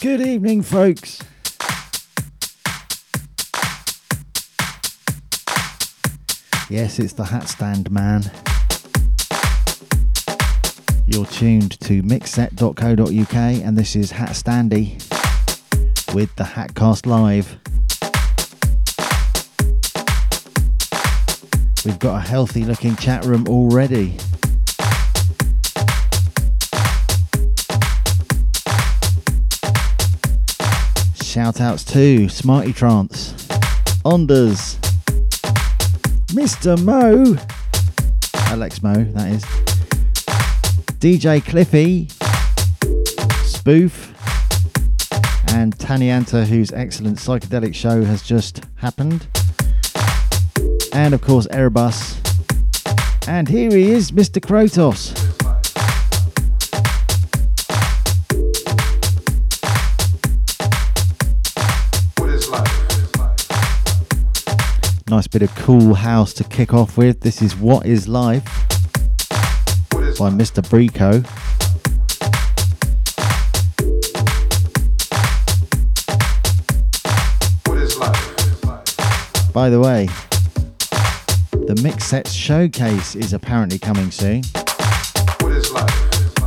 Good evening, folks. Yes, it's the hat stand man. You're tuned to mixset.co.uk, and this is Hat Standy with the Hatcast Live. We've got a healthy looking chat room already. Shout outs to Smarty Trance, Onders, Mr. Mo, Alex Mo, that is, DJ Cliffy, Spoof, and Tanianta, whose excellent psychedelic show has just happened. And of course, Erebus. And here he is, Mr. Krotos. Nice bit of cool house to kick off with. This is What Is Life by Mr. Brico. By the way, the Mixsets Showcase is apparently coming soon.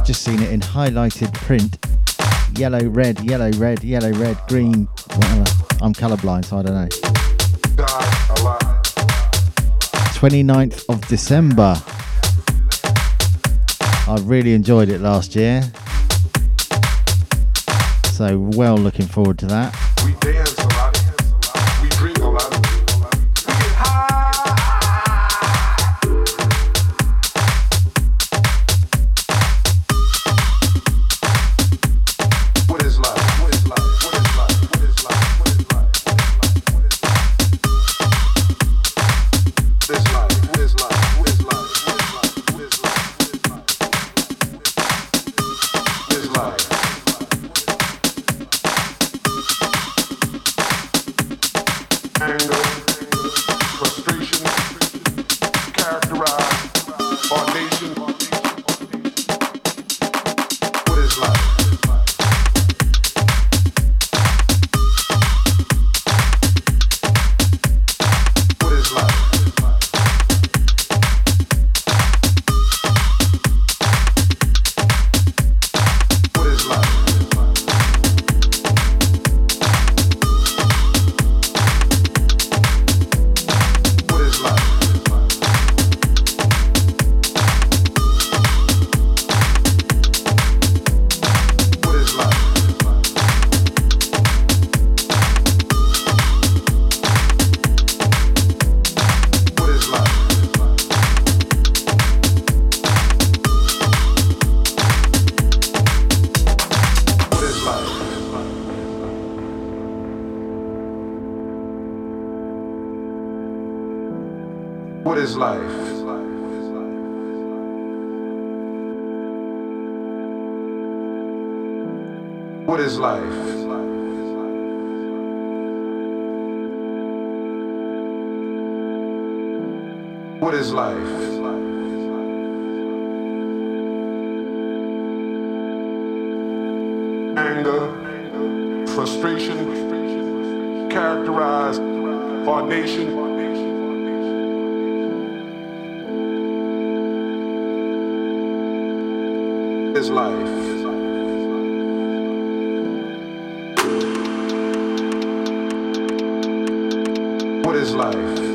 Just seen it in highlighted print. Yellow, red, yellow, red, yellow, red, green, whatever. I'm colourblind, so I don't know. 29th of December. I really enjoyed it last year. So, well looking forward to that. What is life? Anger, frustration characterize our nation. Is life. What is life?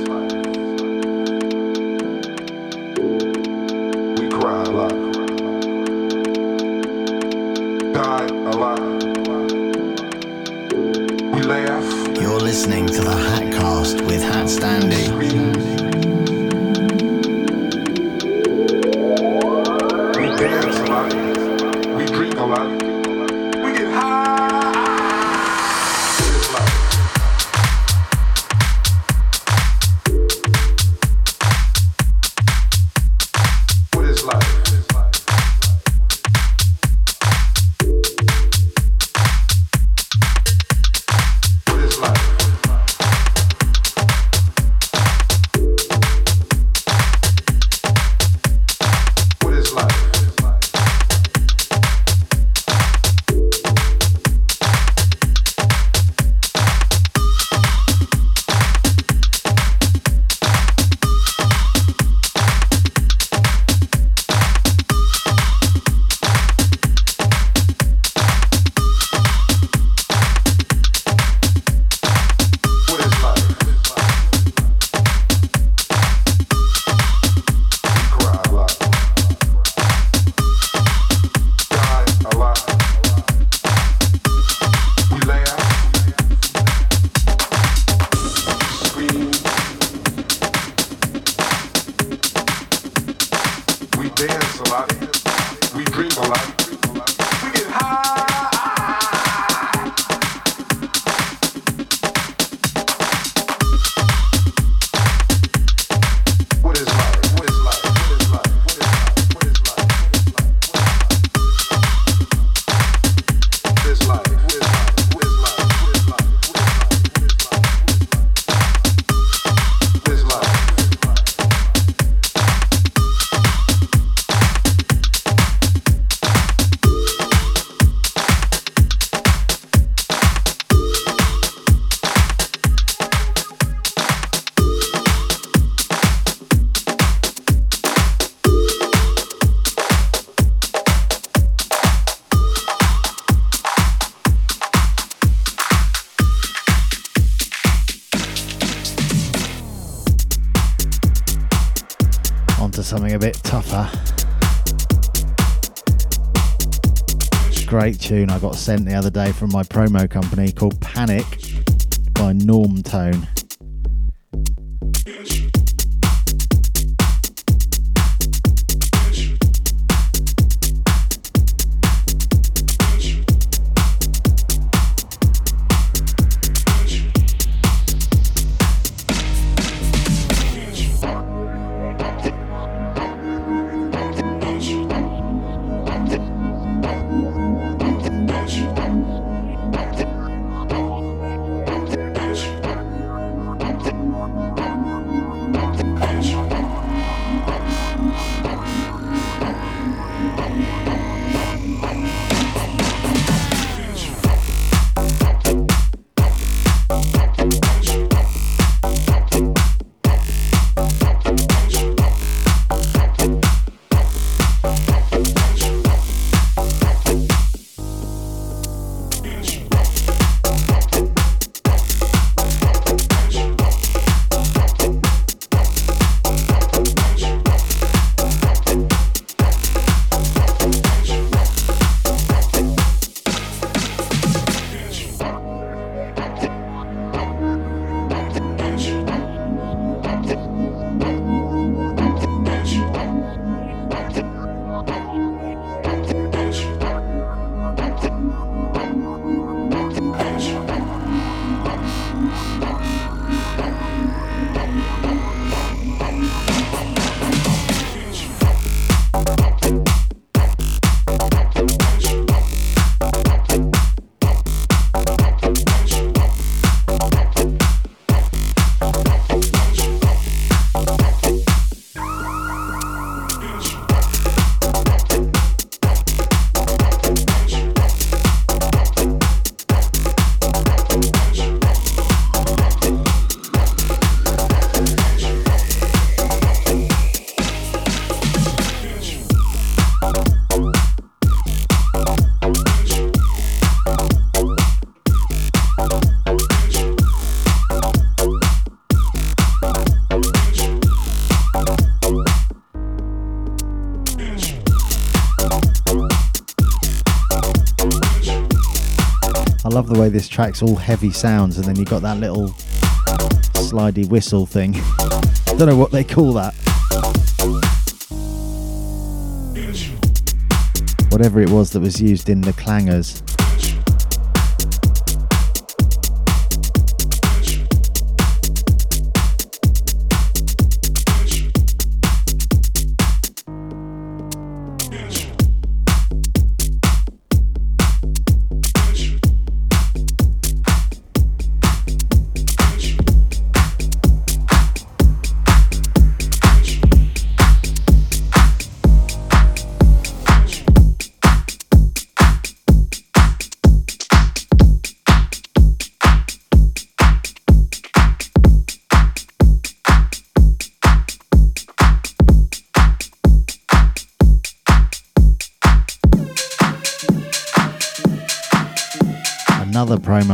Tune I got sent the other day from my promo company called Panic by Normtone. Love the way this track's all heavy sounds and then you've got that little slidey whistle thing. Don't know what they call that. Whatever it was that was used in the clangers.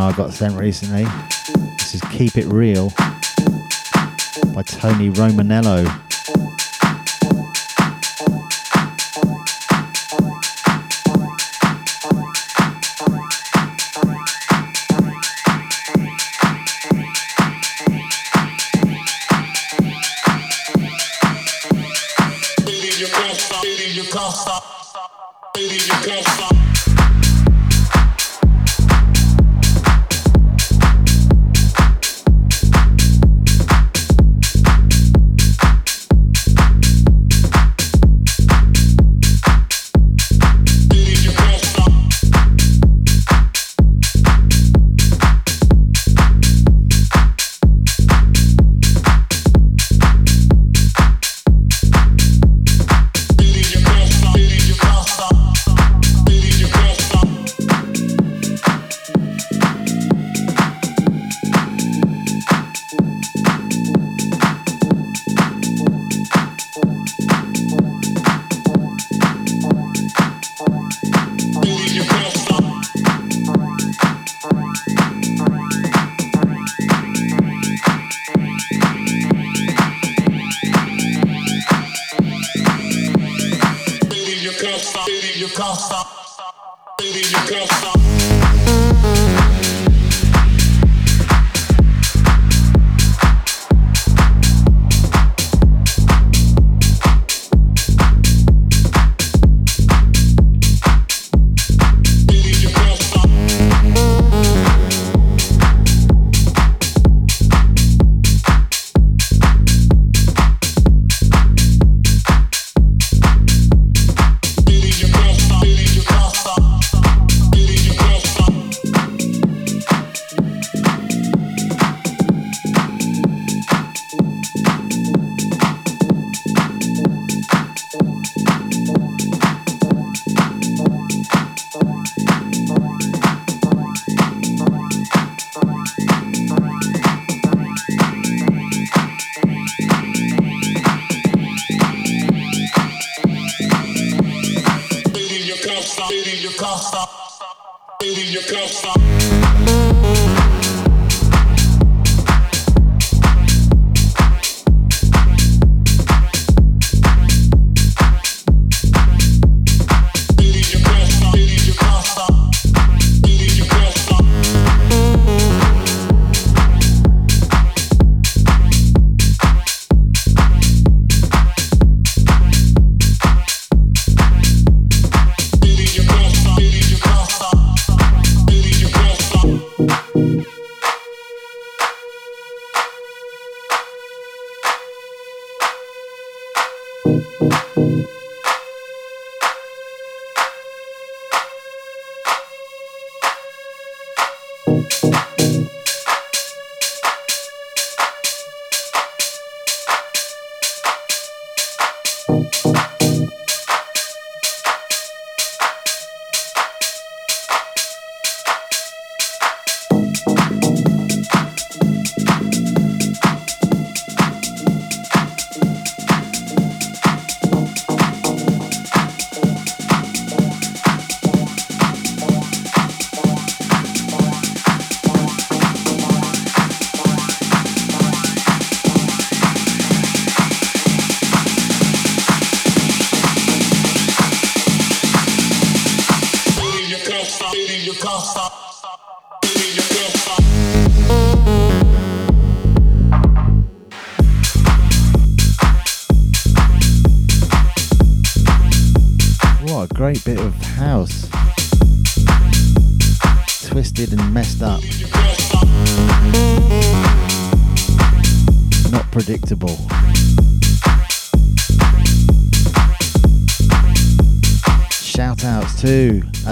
I got sent recently. This is Keep It Real by Tony Romanello.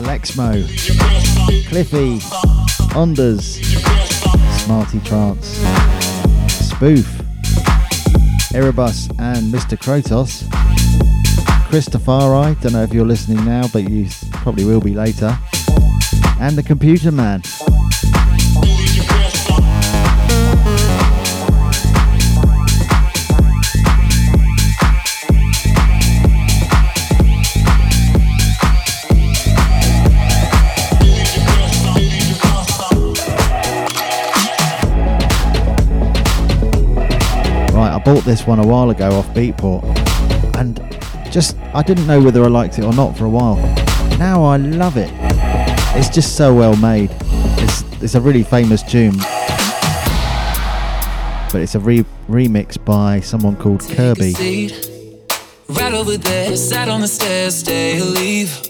Exmo, Cliffy, Ondas, Smarty Trance, Spoof, Erebus and Mr. Krotos, Christopher, don't know if you're listening now, but you probably will be later, and the Computer Man. Bought this one a while ago off Beatport, and just I didn't know whether I liked it or not for a while. Now I love it. It's just so well made. It's it's a really famous tune, but it's a re- remix by someone called Curbi. Right over there, sat on the stairs, stay leave.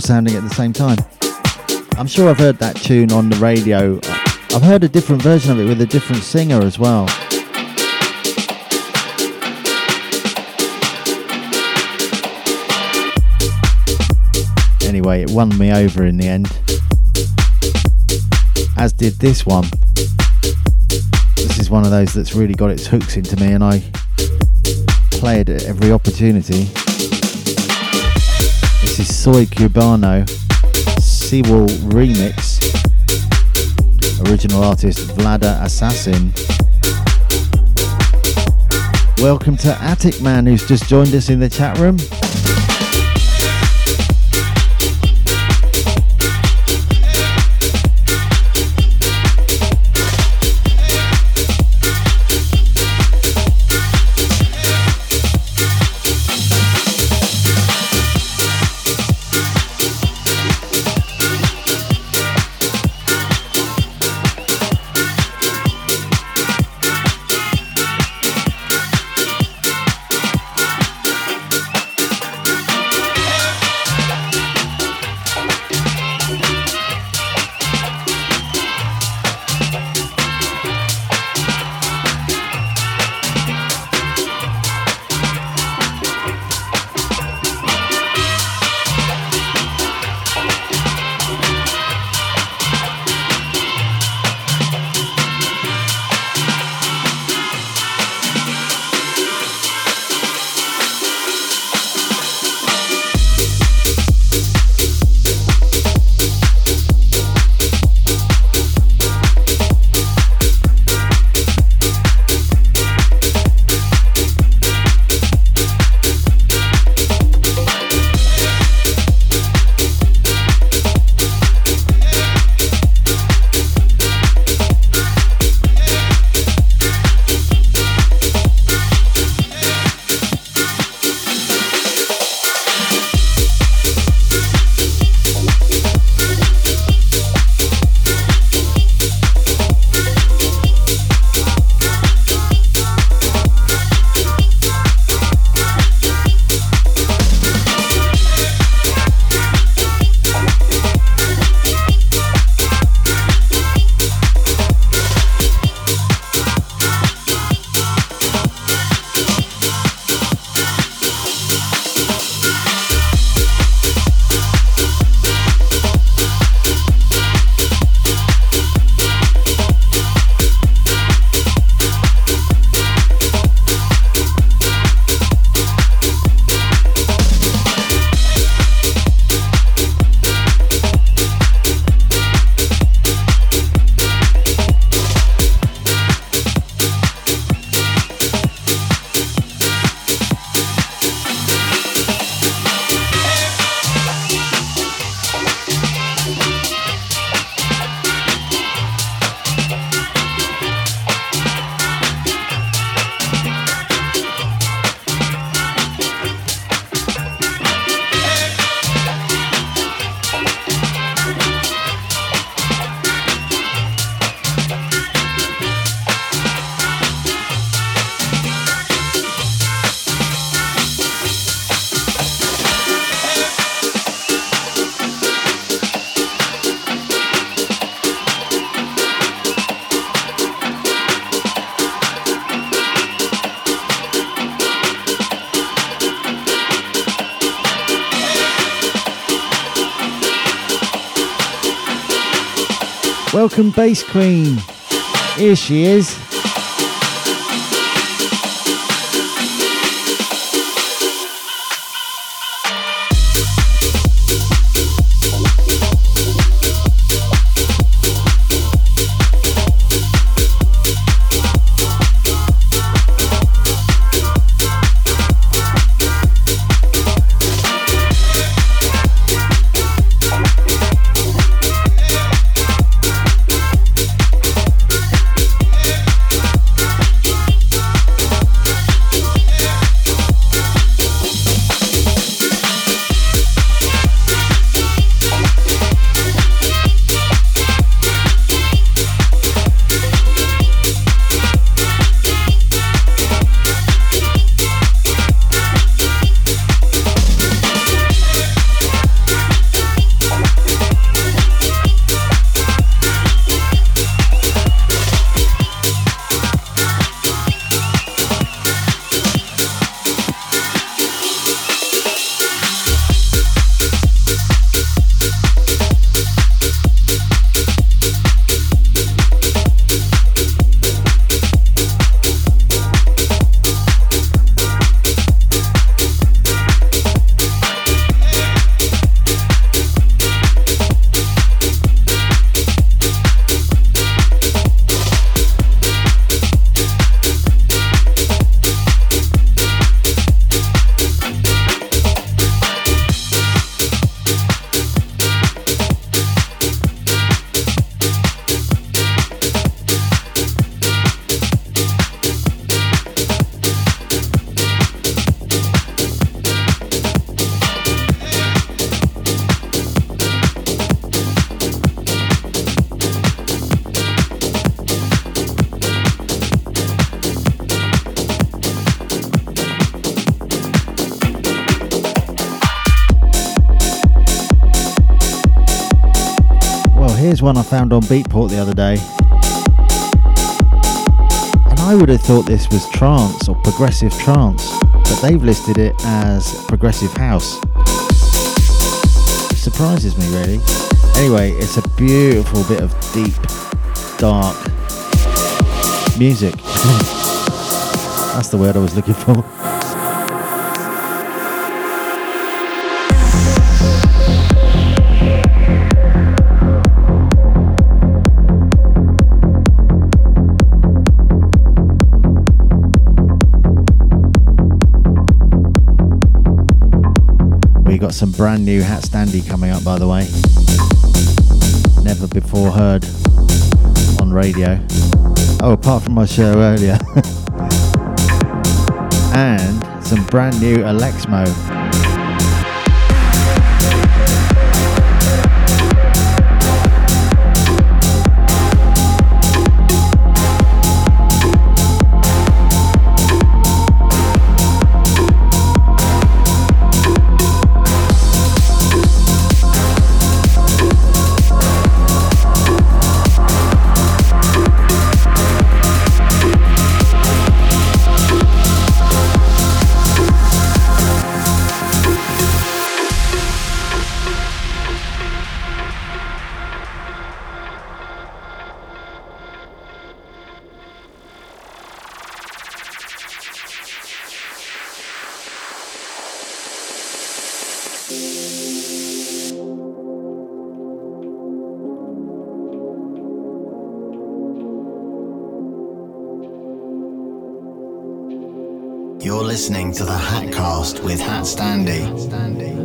Sounding at the same time. I'm sure I've heard that tune on the radio. I've heard a different version of it with a different singer as well. Anyway, it won me over in the end. As did this one. This is one of those that's really got its hooks into me, and I play it at every opportunity. Is Soy Cubano Siwell Remix. Original artist Vlada Asanin. Welcome to Attic Man, who's just joined us in the chat room. Welcome, Bass Queen. Here she is. Beatport the other day. And I would have thought this was trance or progressive trance, but they've listed it as progressive house. It surprises me really. Anyway, it's a beautiful bit of deep, dark music. That's the word I was looking for. Some brand new Hat Standy coming up, by the way. Never before heard on radio. Oh, apart from my show earlier. and some brand new Alexmo listening to the Hatcast with Hat Standy.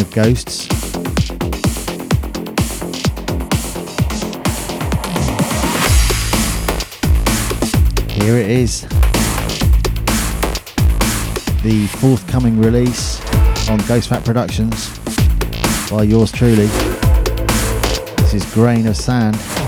Of ghosts, here it is. The forthcoming release on Ghost Fat Productions by yours truly. This is Grain of Sand.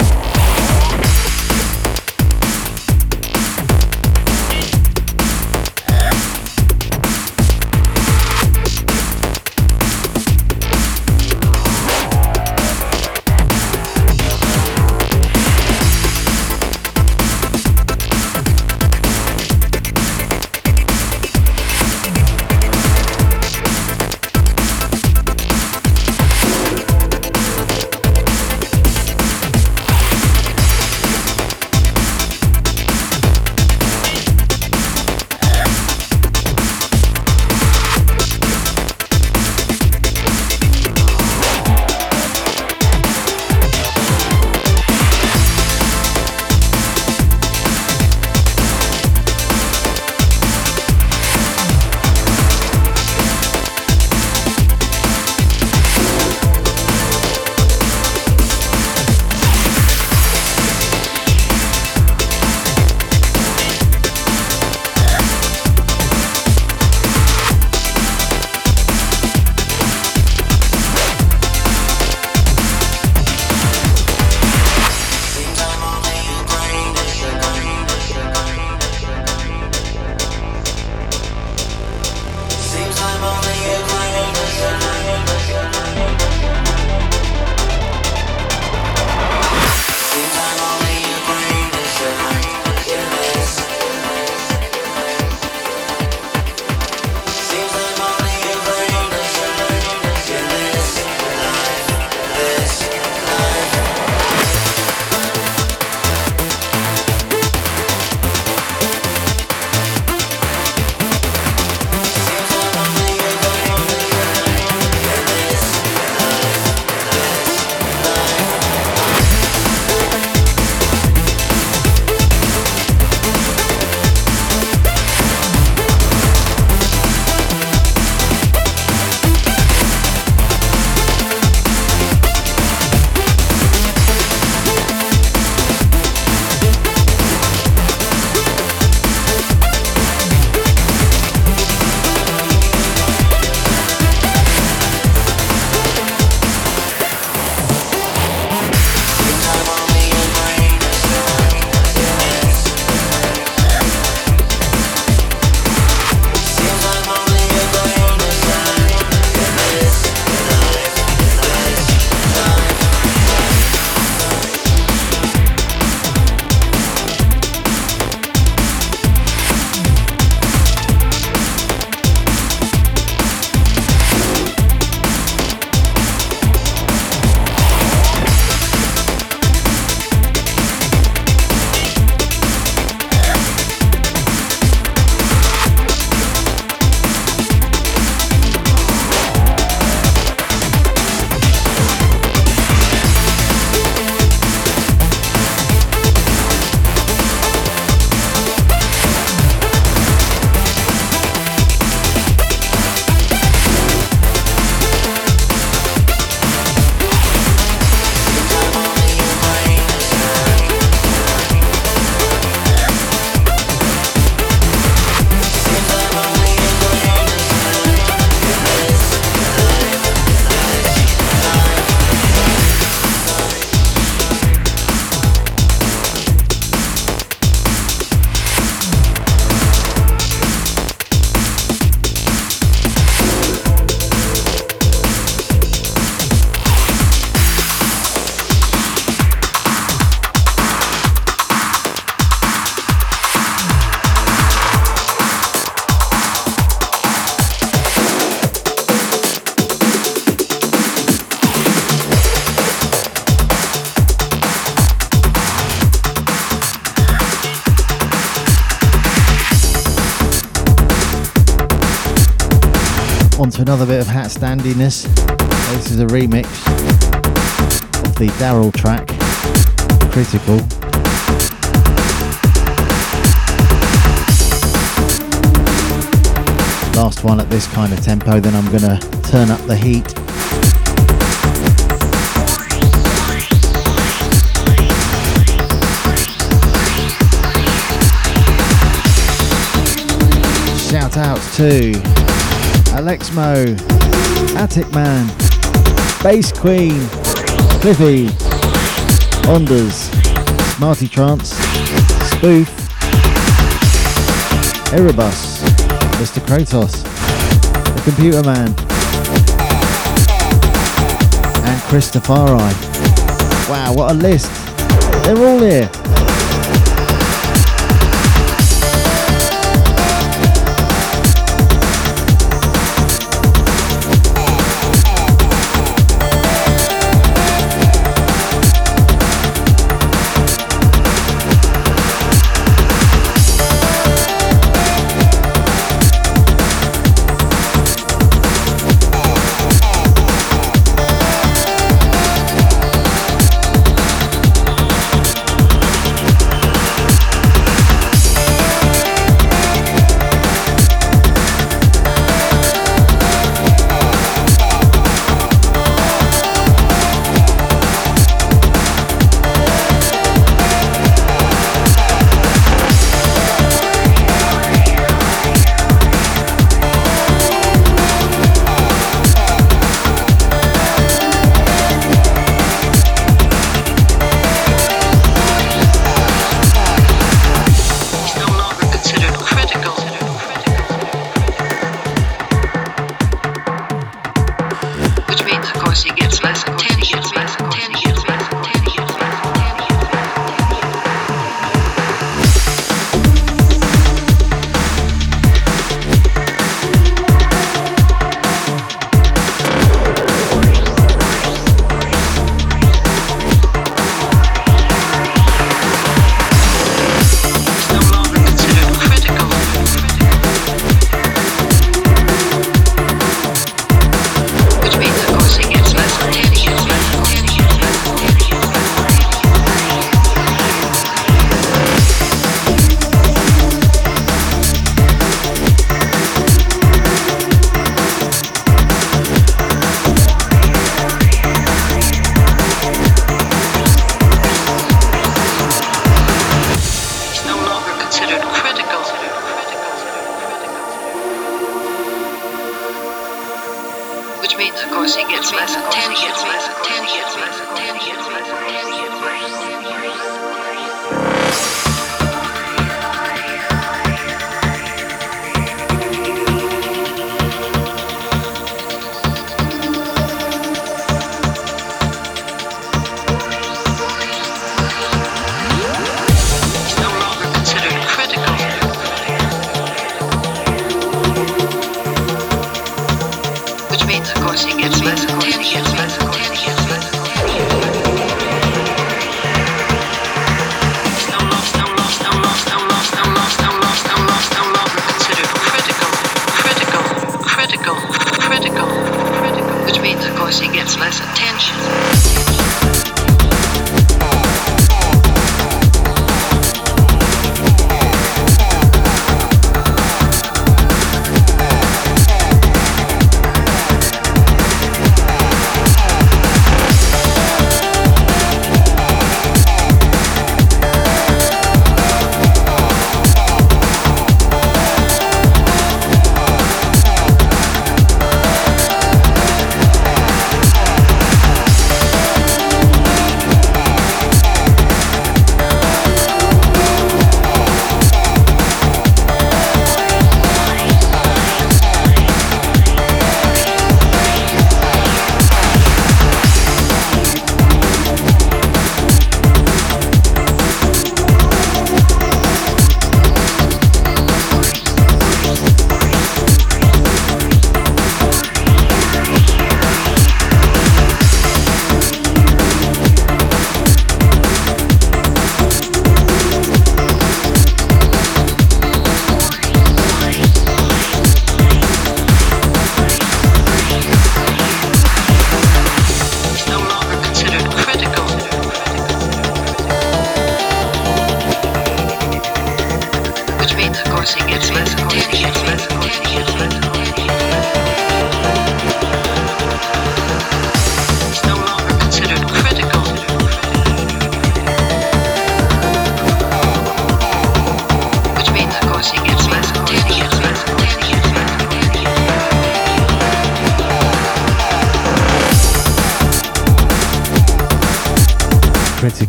Onto another bit of hat standiness. This is a remix of the D4RYL track, Critical. Last one at this kind of tempo, then I'm gonna turn up the heat. Shout out to Alex Mo, Attic Man, Bass Queen, Cliffy, Ondas, Smarty Trance, Spoof, Erebus, Mr. Kratos, The Computer Man, and Christopher Wow, what a list! They're all here.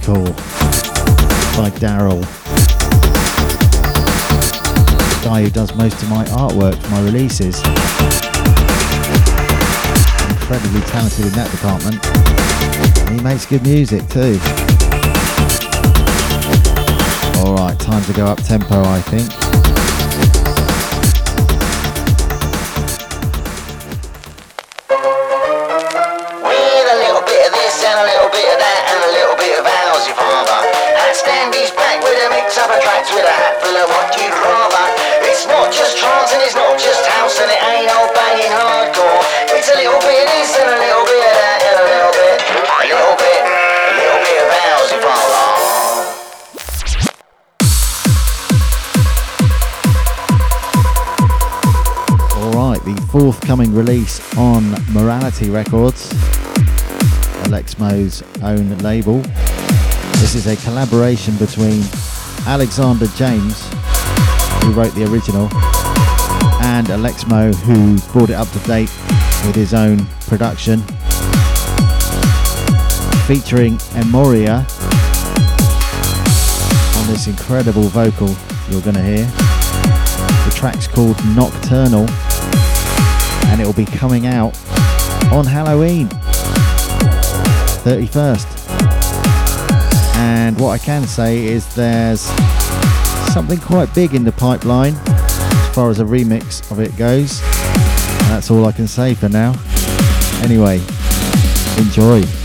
Critical by D4RYL. Guy who does most of my artwork for my releases. Incredibly talented in that department. And he makes good music too. Alright, time to go up tempo I think. Forthcoming release on Morality Records, Alex Alexmo's own label. This is a collaboration between Alexander James, who wrote the original, and Alex Alexmo, who brought it up to date with his own production, featuring Emoyriah on this incredible vocal you're going to hear. The track's called Nocturnal and it will be coming out on Halloween 31st. And what I can say is there's something quite big in the pipeline as far as a remix of it goes. And that's all I can say for now. Anyway, enjoy.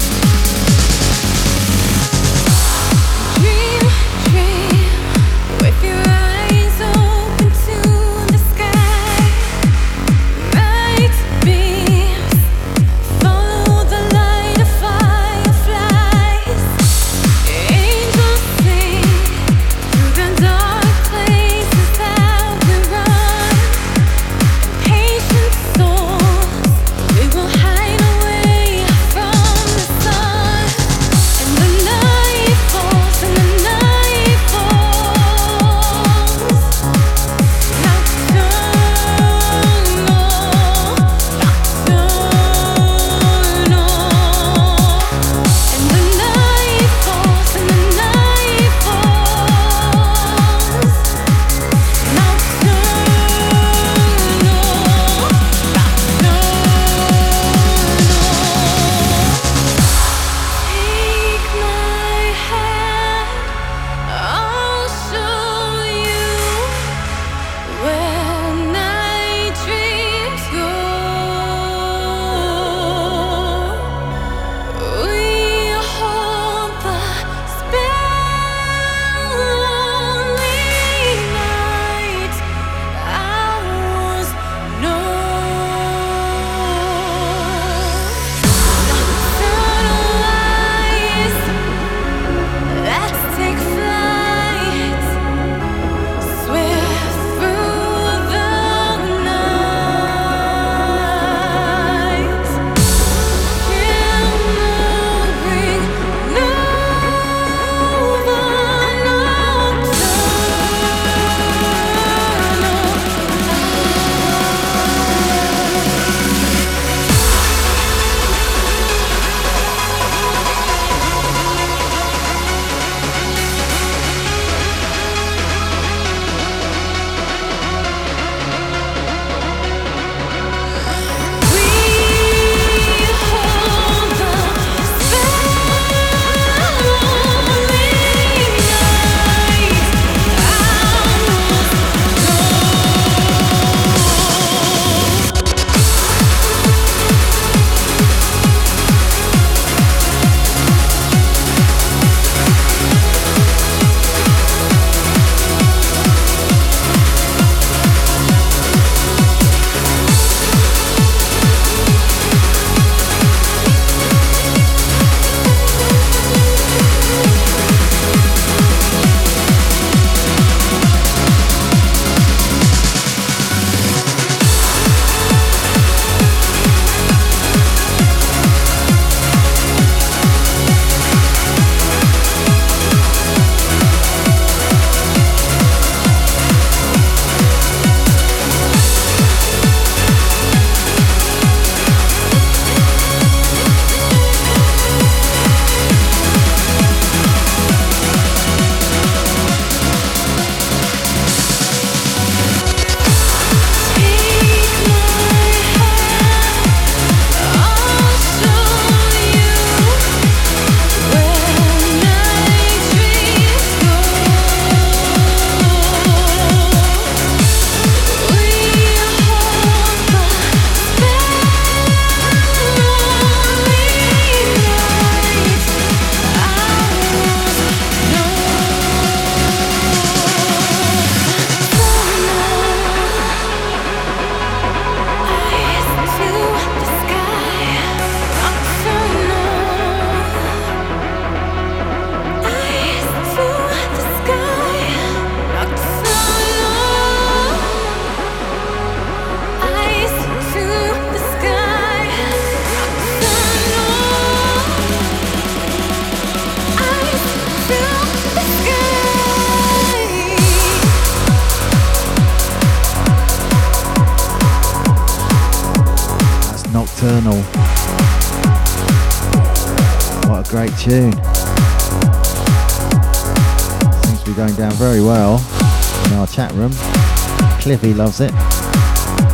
Cliffy loves it.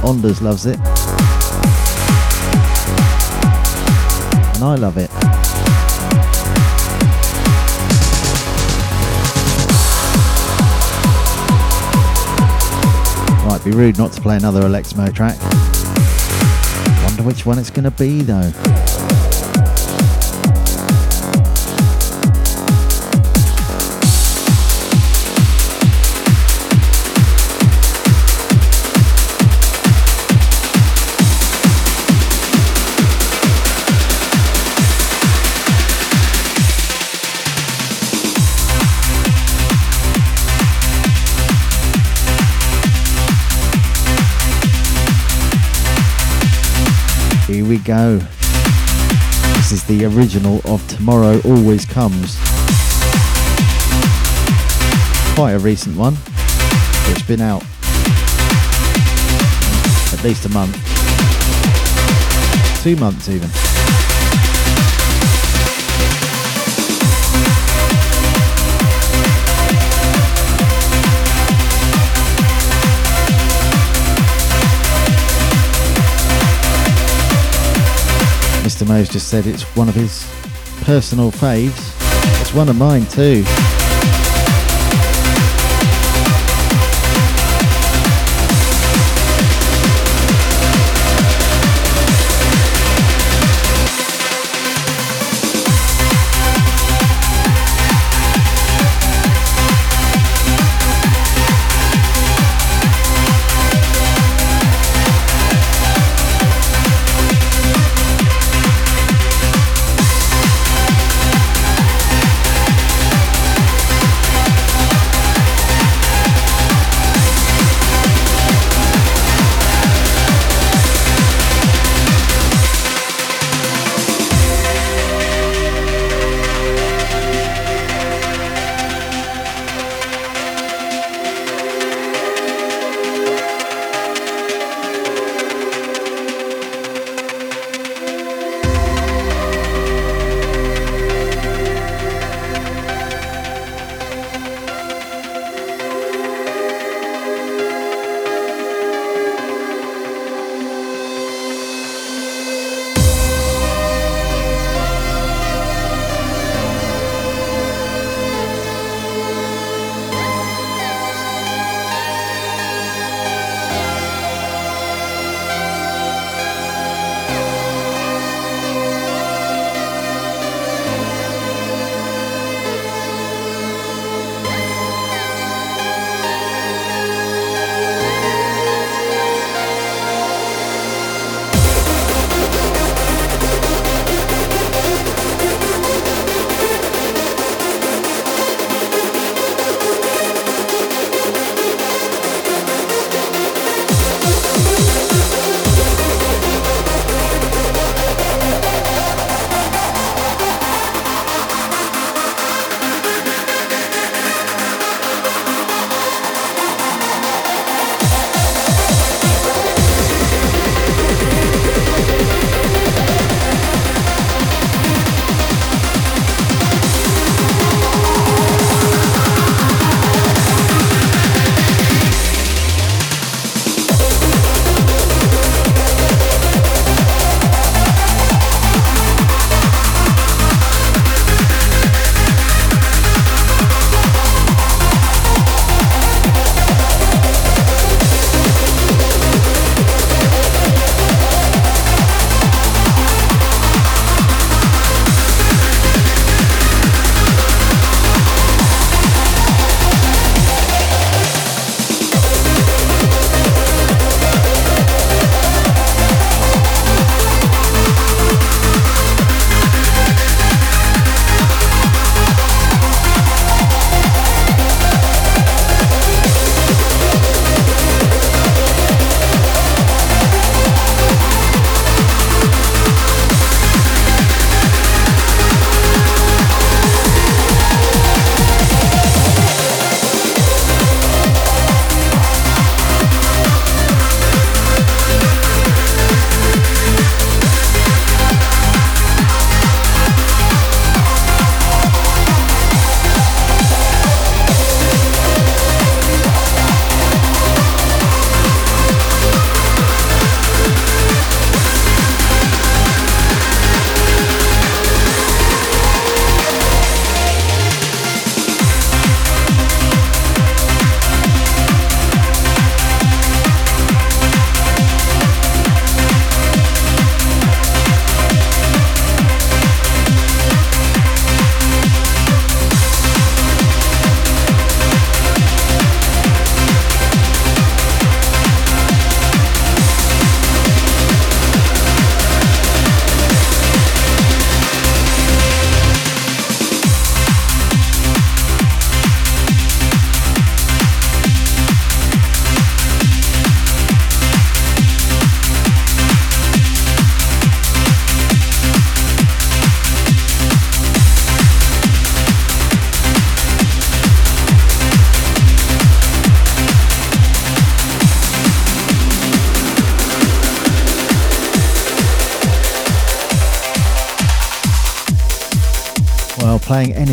Ondas loves it. And I love it. Might be rude not to play another Alexmo track. Wonder which one it's going to be though. Here we go. This is the original of Tomorrow Always Comes. Quite a recent one. It's been out at least a month. Two months even. Mr. Mo's just said it's one of his personal faves. It's one of mine too.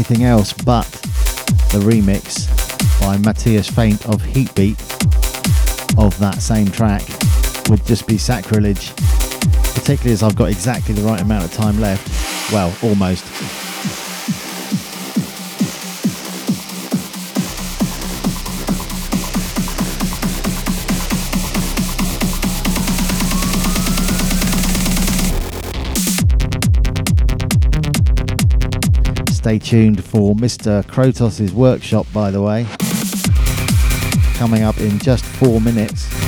Anything else but the remix by Matias Faint of Heatbeat of that same track would just be sacrilege, particularly as I've got exactly the right amount of time left. Well, almost. Stay tuned for Mr. Krotos' workshop, by the way, coming up in just four minutes.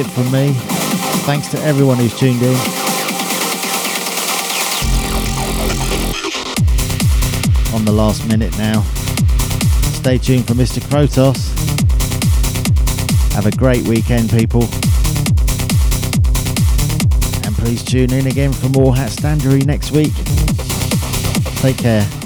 It from me. Thanks to everyone who's tuned in. On the last minute now. Stay tuned for Mr. Krotos. Have a great weekend, people. And please tune in again for more Hat Standery next week. Take care.